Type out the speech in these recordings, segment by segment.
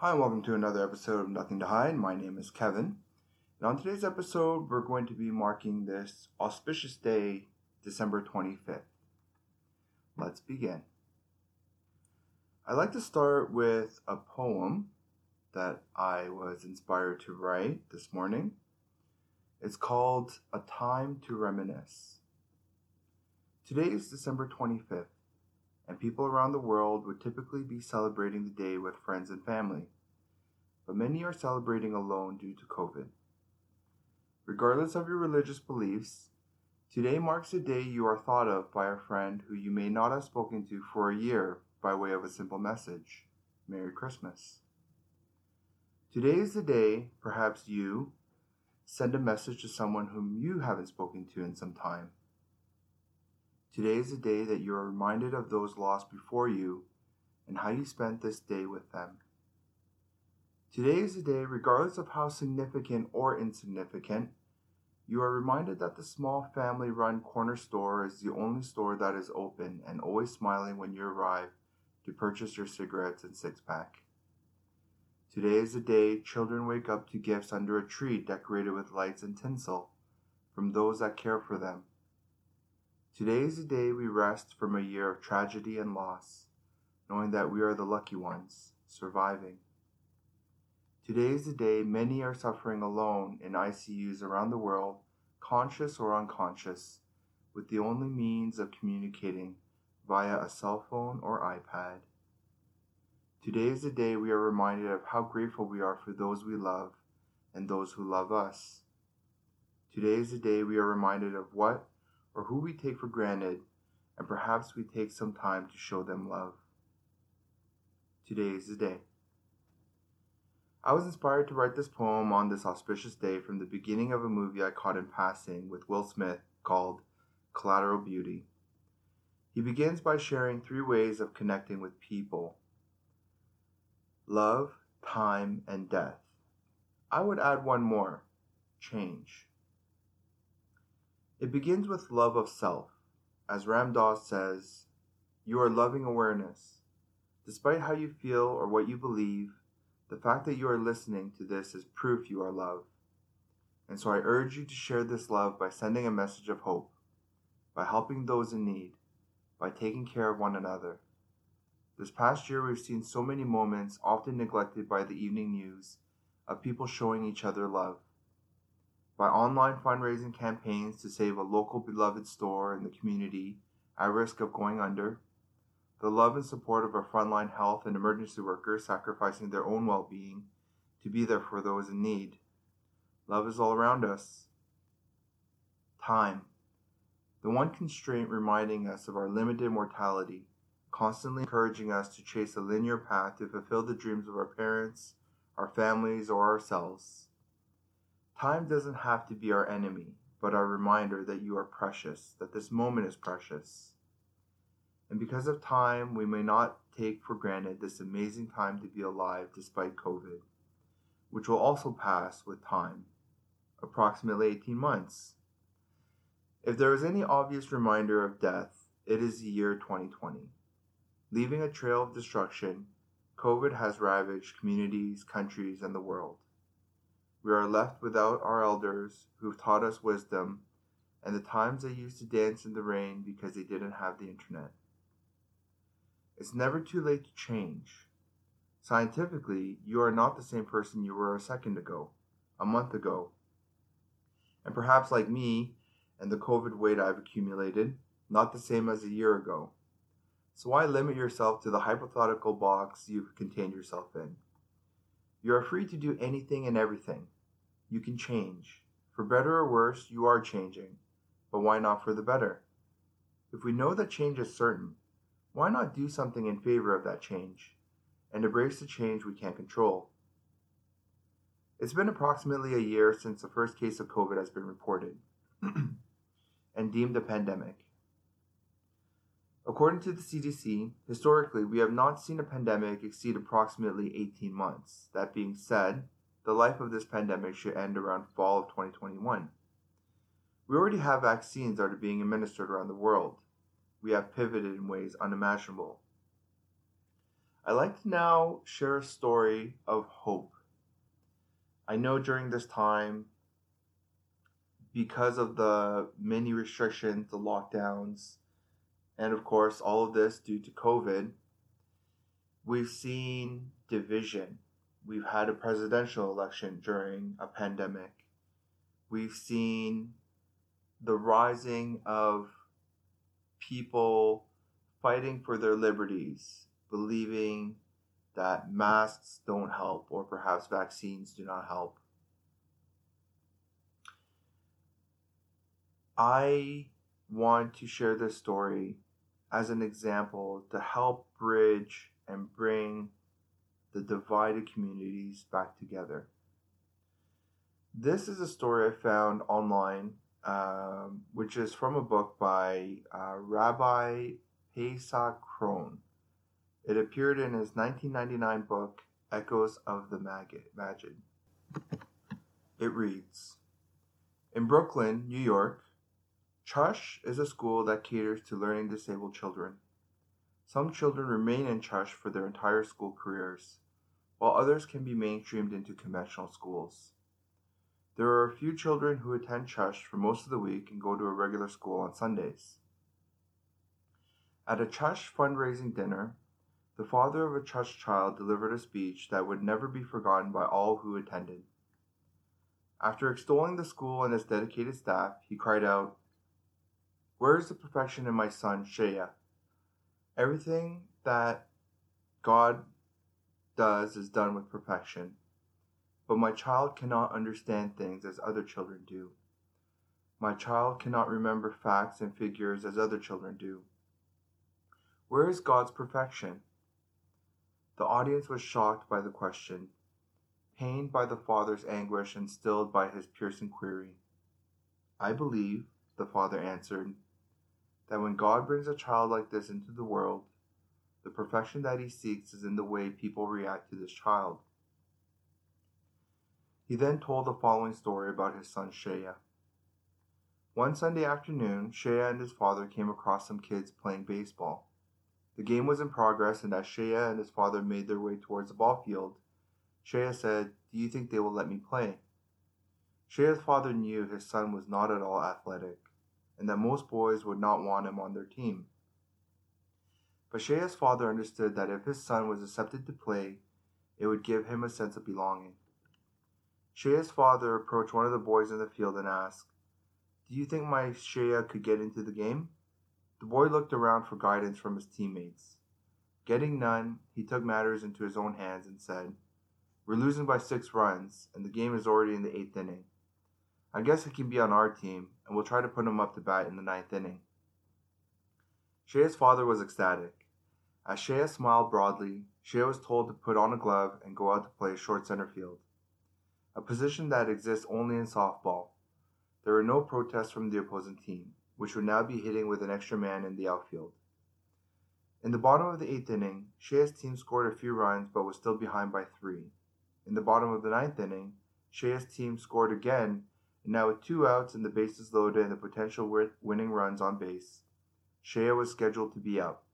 Hi, and welcome to another episode of Nothing to Hide. My name is Kevin. And on today's episode, we're going to be marking this auspicious day, December 25th. Let's begin. I'd like to start with a poem that I was inspired to write this morning. It's called A Time to Reminisce. Today is December 25th and people around the world would typically be celebrating the day with friends and family. But many are celebrating alone due to COVID. Regardless of your religious beliefs, today marks a day you are thought of by a friend who you may not have spoken to for a year by way of a simple message Merry Christmas. Today is the day, perhaps you, send a message to someone whom you haven't spoken to in some time. Today is the day that you are reminded of those lost before you and how you spent this day with them. Today is the day, regardless of how significant or insignificant, you are reminded that the small family run corner store is the only store that is open and always smiling when you arrive to purchase your cigarettes and six pack. Today is the day children wake up to gifts under a tree decorated with lights and tinsel from those that care for them Today is the day we rest from a year of tragedy and loss, knowing that we are the lucky ones, surviving. Today is the day many are suffering alone in ICUs around the world, conscious or unconscious, with the only means of communicating via a cell phone or iPad. Today is the day we are reminded of how grateful we are for those we love and those who love us. Today is the day we are reminded of what or who we take for granted, and perhaps we take some time to show them love. Today is the day. I was inspired to write this poem on this auspicious day from the beginning of a movie I caught in passing with Will Smith called Collateral Beauty. He begins by sharing three ways of connecting with people love, time, and death. I would add one more change. It begins with love of self. As Ram Dass says, you are loving awareness. Despite how you feel or what you believe, the fact that you are listening to this is proof you are loved. And so I urge you to share this love by sending a message of hope, by helping those in need, by taking care of one another. This past year, we've seen so many moments, often neglected by the evening news, of people showing each other love by online fundraising campaigns to save a local beloved store in the community at risk of going under, the love and support of our frontline health and emergency workers sacrificing their own well being to be there for those in need. Love is all around us. Time, the one constraint reminding us of our limited mortality, constantly encouraging us to chase a linear path to fulfill the dreams of our parents, our families, or ourselves. Time doesn't have to be our enemy, but our reminder that you are precious, that this moment is precious. And because of time, we may not take for granted this amazing time to be alive despite COVID, which will also pass with time, approximately 18 months. If there is any obvious reminder of death, it is the year 2020. Leaving a trail of destruction, COVID has ravaged communities, countries, and the world. We are left without our elders who've taught us wisdom and the times they used to dance in the rain because they didn't have the internet. It's never too late to change. Scientifically, you are not the same person you were a second ago, a month ago. And perhaps, like me and the COVID weight I've accumulated, not the same as a year ago. So why limit yourself to the hypothetical box you've contained yourself in? You are free to do anything and everything. You can change. For better or worse, you are changing. But why not for the better? If we know that change is certain, why not do something in favor of that change and embrace the change we can't control? It's been approximately a year since the first case of COVID has been reported and deemed a pandemic. According to the CDC, historically, we have not seen a pandemic exceed approximately 18 months. That being said, the life of this pandemic should end around fall of 2021. We already have vaccines that are being administered around the world. We have pivoted in ways unimaginable. I'd like to now share a story of hope. I know during this time, because of the many restrictions, the lockdowns, and of course, all of this due to COVID, we've seen division. We've had a presidential election during a pandemic. We've seen the rising of people fighting for their liberties, believing that masks don't help or perhaps vaccines do not help. I want to share this story as an example to help bridge and bring the divided communities back together. This is a story I found online, um, which is from a book by uh, Rabbi Paysach Krohn. It appeared in his 1999 book, Echoes of the Maggid. It reads In Brooklyn, New York, Chush is a school that caters to learning disabled children. Some children remain in Chush for their entire school careers, while others can be mainstreamed into conventional schools. There are a few children who attend Chush for most of the week and go to a regular school on Sundays. At a Chush fundraising dinner, the father of a Chush child delivered a speech that would never be forgotten by all who attended. After extolling the school and its dedicated staff, he cried out, Where is the perfection in my son, Shea? Everything that God does is done with perfection. But my child cannot understand things as other children do. My child cannot remember facts and figures as other children do. Where is God's perfection? The audience was shocked by the question, pained by the father's anguish and stilled by his piercing query. I believe, the father answered, that when God brings a child like this into the world, the perfection that he seeks is in the way people react to this child. He then told the following story about his son Shea. One Sunday afternoon, Shea and his father came across some kids playing baseball. The game was in progress, and as Shea and his father made their way towards the ball field, Shea said, Do you think they will let me play? Shea's father knew his son was not at all athletic and that most boys would not want him on their team. But Shea's father understood that if his son was accepted to play, it would give him a sense of belonging. Shea's father approached one of the boys in the field and asked, Do you think my Shea could get into the game? The boy looked around for guidance from his teammates. Getting none, he took matters into his own hands and said, We're losing by six runs, and the game is already in the eighth inning. I guess he can be on our team, and we'll try to put him up to bat in the ninth inning. Shea's father was ecstatic. As Shea smiled broadly, Shea was told to put on a glove and go out to play short center field, a position that exists only in softball. There were no protests from the opposing team, which would now be hitting with an extra man in the outfield. In the bottom of the eighth inning, Shea's team scored a few runs but was still behind by three. In the bottom of the ninth inning, Shea's team scored again and now with two outs and the bases loaded and the potential winning runs on base, Shea was scheduled to be out.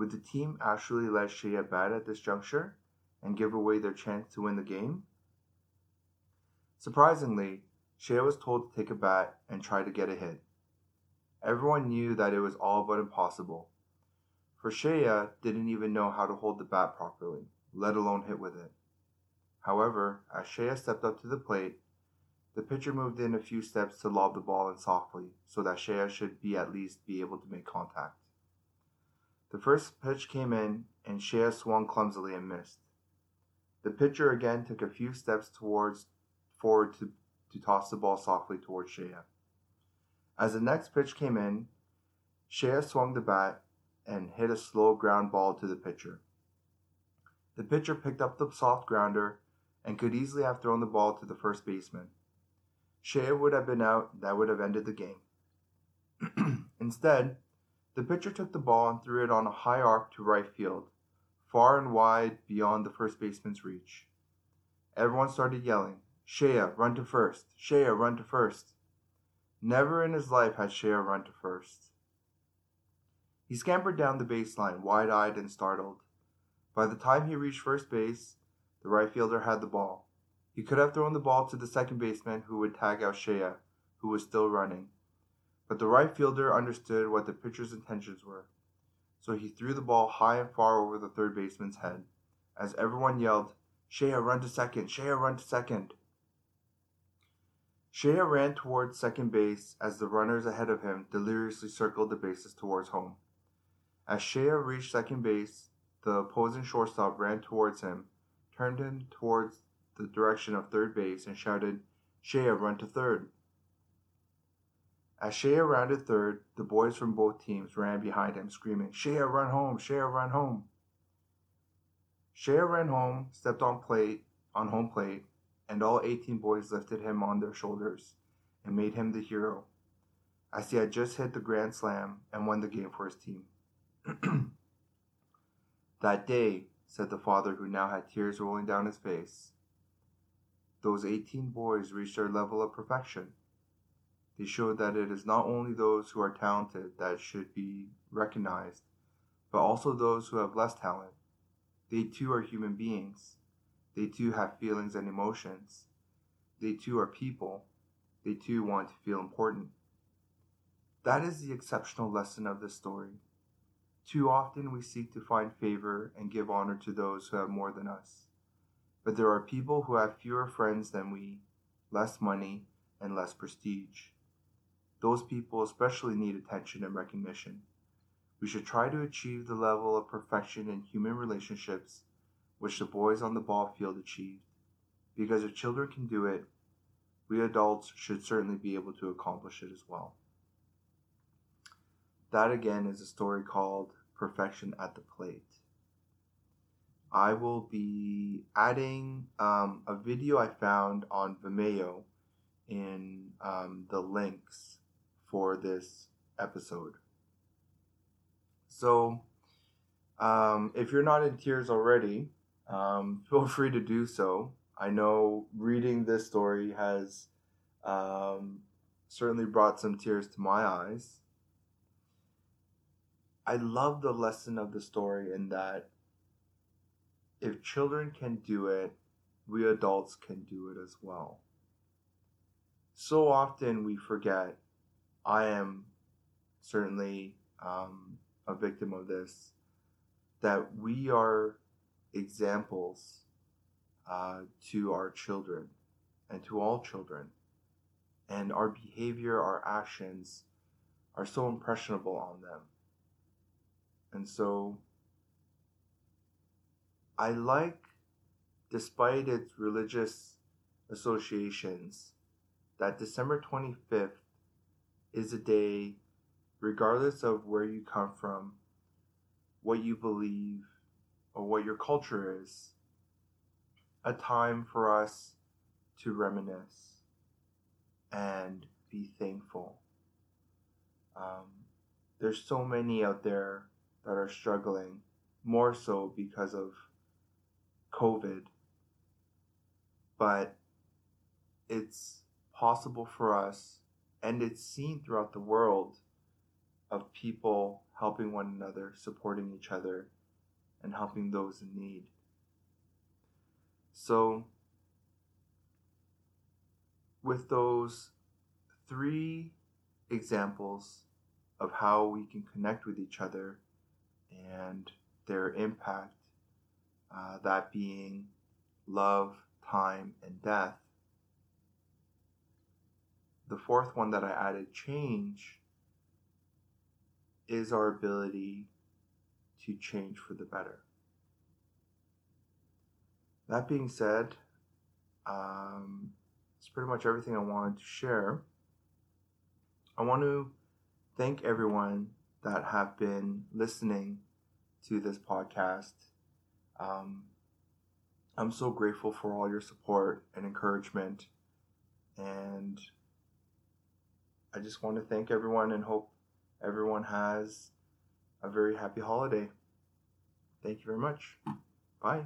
Would the team actually let Shea bat at this juncture and give away their chance to win the game? Surprisingly, Shea was told to take a bat and try to get a hit. Everyone knew that it was all but impossible, for Shea didn't even know how to hold the bat properly, let alone hit with it. However, as Shea stepped up to the plate, the pitcher moved in a few steps to lob the ball in softly, so that Shea should be at least be able to make contact. The first pitch came in, and Shea swung clumsily and missed. The pitcher again took a few steps towards forward to, to toss the ball softly towards Shea. As the next pitch came in, Shea swung the bat and hit a slow ground ball to the pitcher. The pitcher picked up the soft grounder and could easily have thrown the ball to the first baseman. Shea would have been out, that would have ended the game. Instead, the pitcher took the ball and threw it on a high arc to right field, far and wide beyond the first baseman's reach. Everyone started yelling, Shea, run to first! Shea, run to first! Never in his life had Shea run to first. He scampered down the baseline, wide eyed and startled. By the time he reached first base, the right fielder had the ball. He could have thrown the ball to the second baseman who would tag out Shea, who was still running. But the right fielder understood what the pitcher's intentions were. So he threw the ball high and far over the third baseman's head. As everyone yelled, Shea, run to second! Shea, run to second! Shea ran towards second base as the runners ahead of him deliriously circled the bases towards home. As Shea reached second base, the opposing shortstop ran towards him, turned him towards the direction of third base, and shouted, Shea, run to third. As Shea rounded third, the boys from both teams ran behind him, screaming, Shea, run home! Shea, run home! Shea ran home, stepped on plate, on home plate, and all 18 boys lifted him on their shoulders and made him the hero, as he had just hit the grand slam and won the game for his team. that day, said the father who now had tears rolling down his face, those 18 boys reached their level of perfection. They showed that it is not only those who are talented that should be recognized, but also those who have less talent. They too are human beings. They too have feelings and emotions. They too are people. They too want to feel important. That is the exceptional lesson of this story. Too often we seek to find favor and give honor to those who have more than us. But there are people who have fewer friends than we, less money, and less prestige. Those people especially need attention and recognition. We should try to achieve the level of perfection in human relationships which the boys on the ball field achieved. Because if children can do it, we adults should certainly be able to accomplish it as well. That again is a story called Perfection at the Plate. I will be adding um, a video I found on Vimeo in um, the links for this episode. So, um, if you're not in tears already, um, feel free to do so. I know reading this story has um, certainly brought some tears to my eyes. I love the lesson of the story in that if children can do it, we adults can do it as well. So often we forget I am certainly um, a victim of this, that we are examples uh, to our children and to all children. And our behavior, our actions are so impressionable on them. And so I like, despite its religious associations, that December 25th is a day, regardless of where you come from, what you believe, or what your culture is, a time for us to reminisce and be thankful. Um, there's so many out there that are struggling, more so because of COVID, but it's possible for us and it's seen throughout the world of people helping one another, supporting each other, and helping those in need. So, with those three examples of how we can connect with each other and their impact, uh, that being love, time, and death, the fourth one that I added, change, is our ability to change for the better. That being said, um, it's pretty much everything I wanted to share. I want to thank everyone that have been listening to this podcast. Um, I'm so grateful for all your support and encouragement. And I just want to thank everyone and hope everyone has a very happy holiday. Thank you very much. Bye.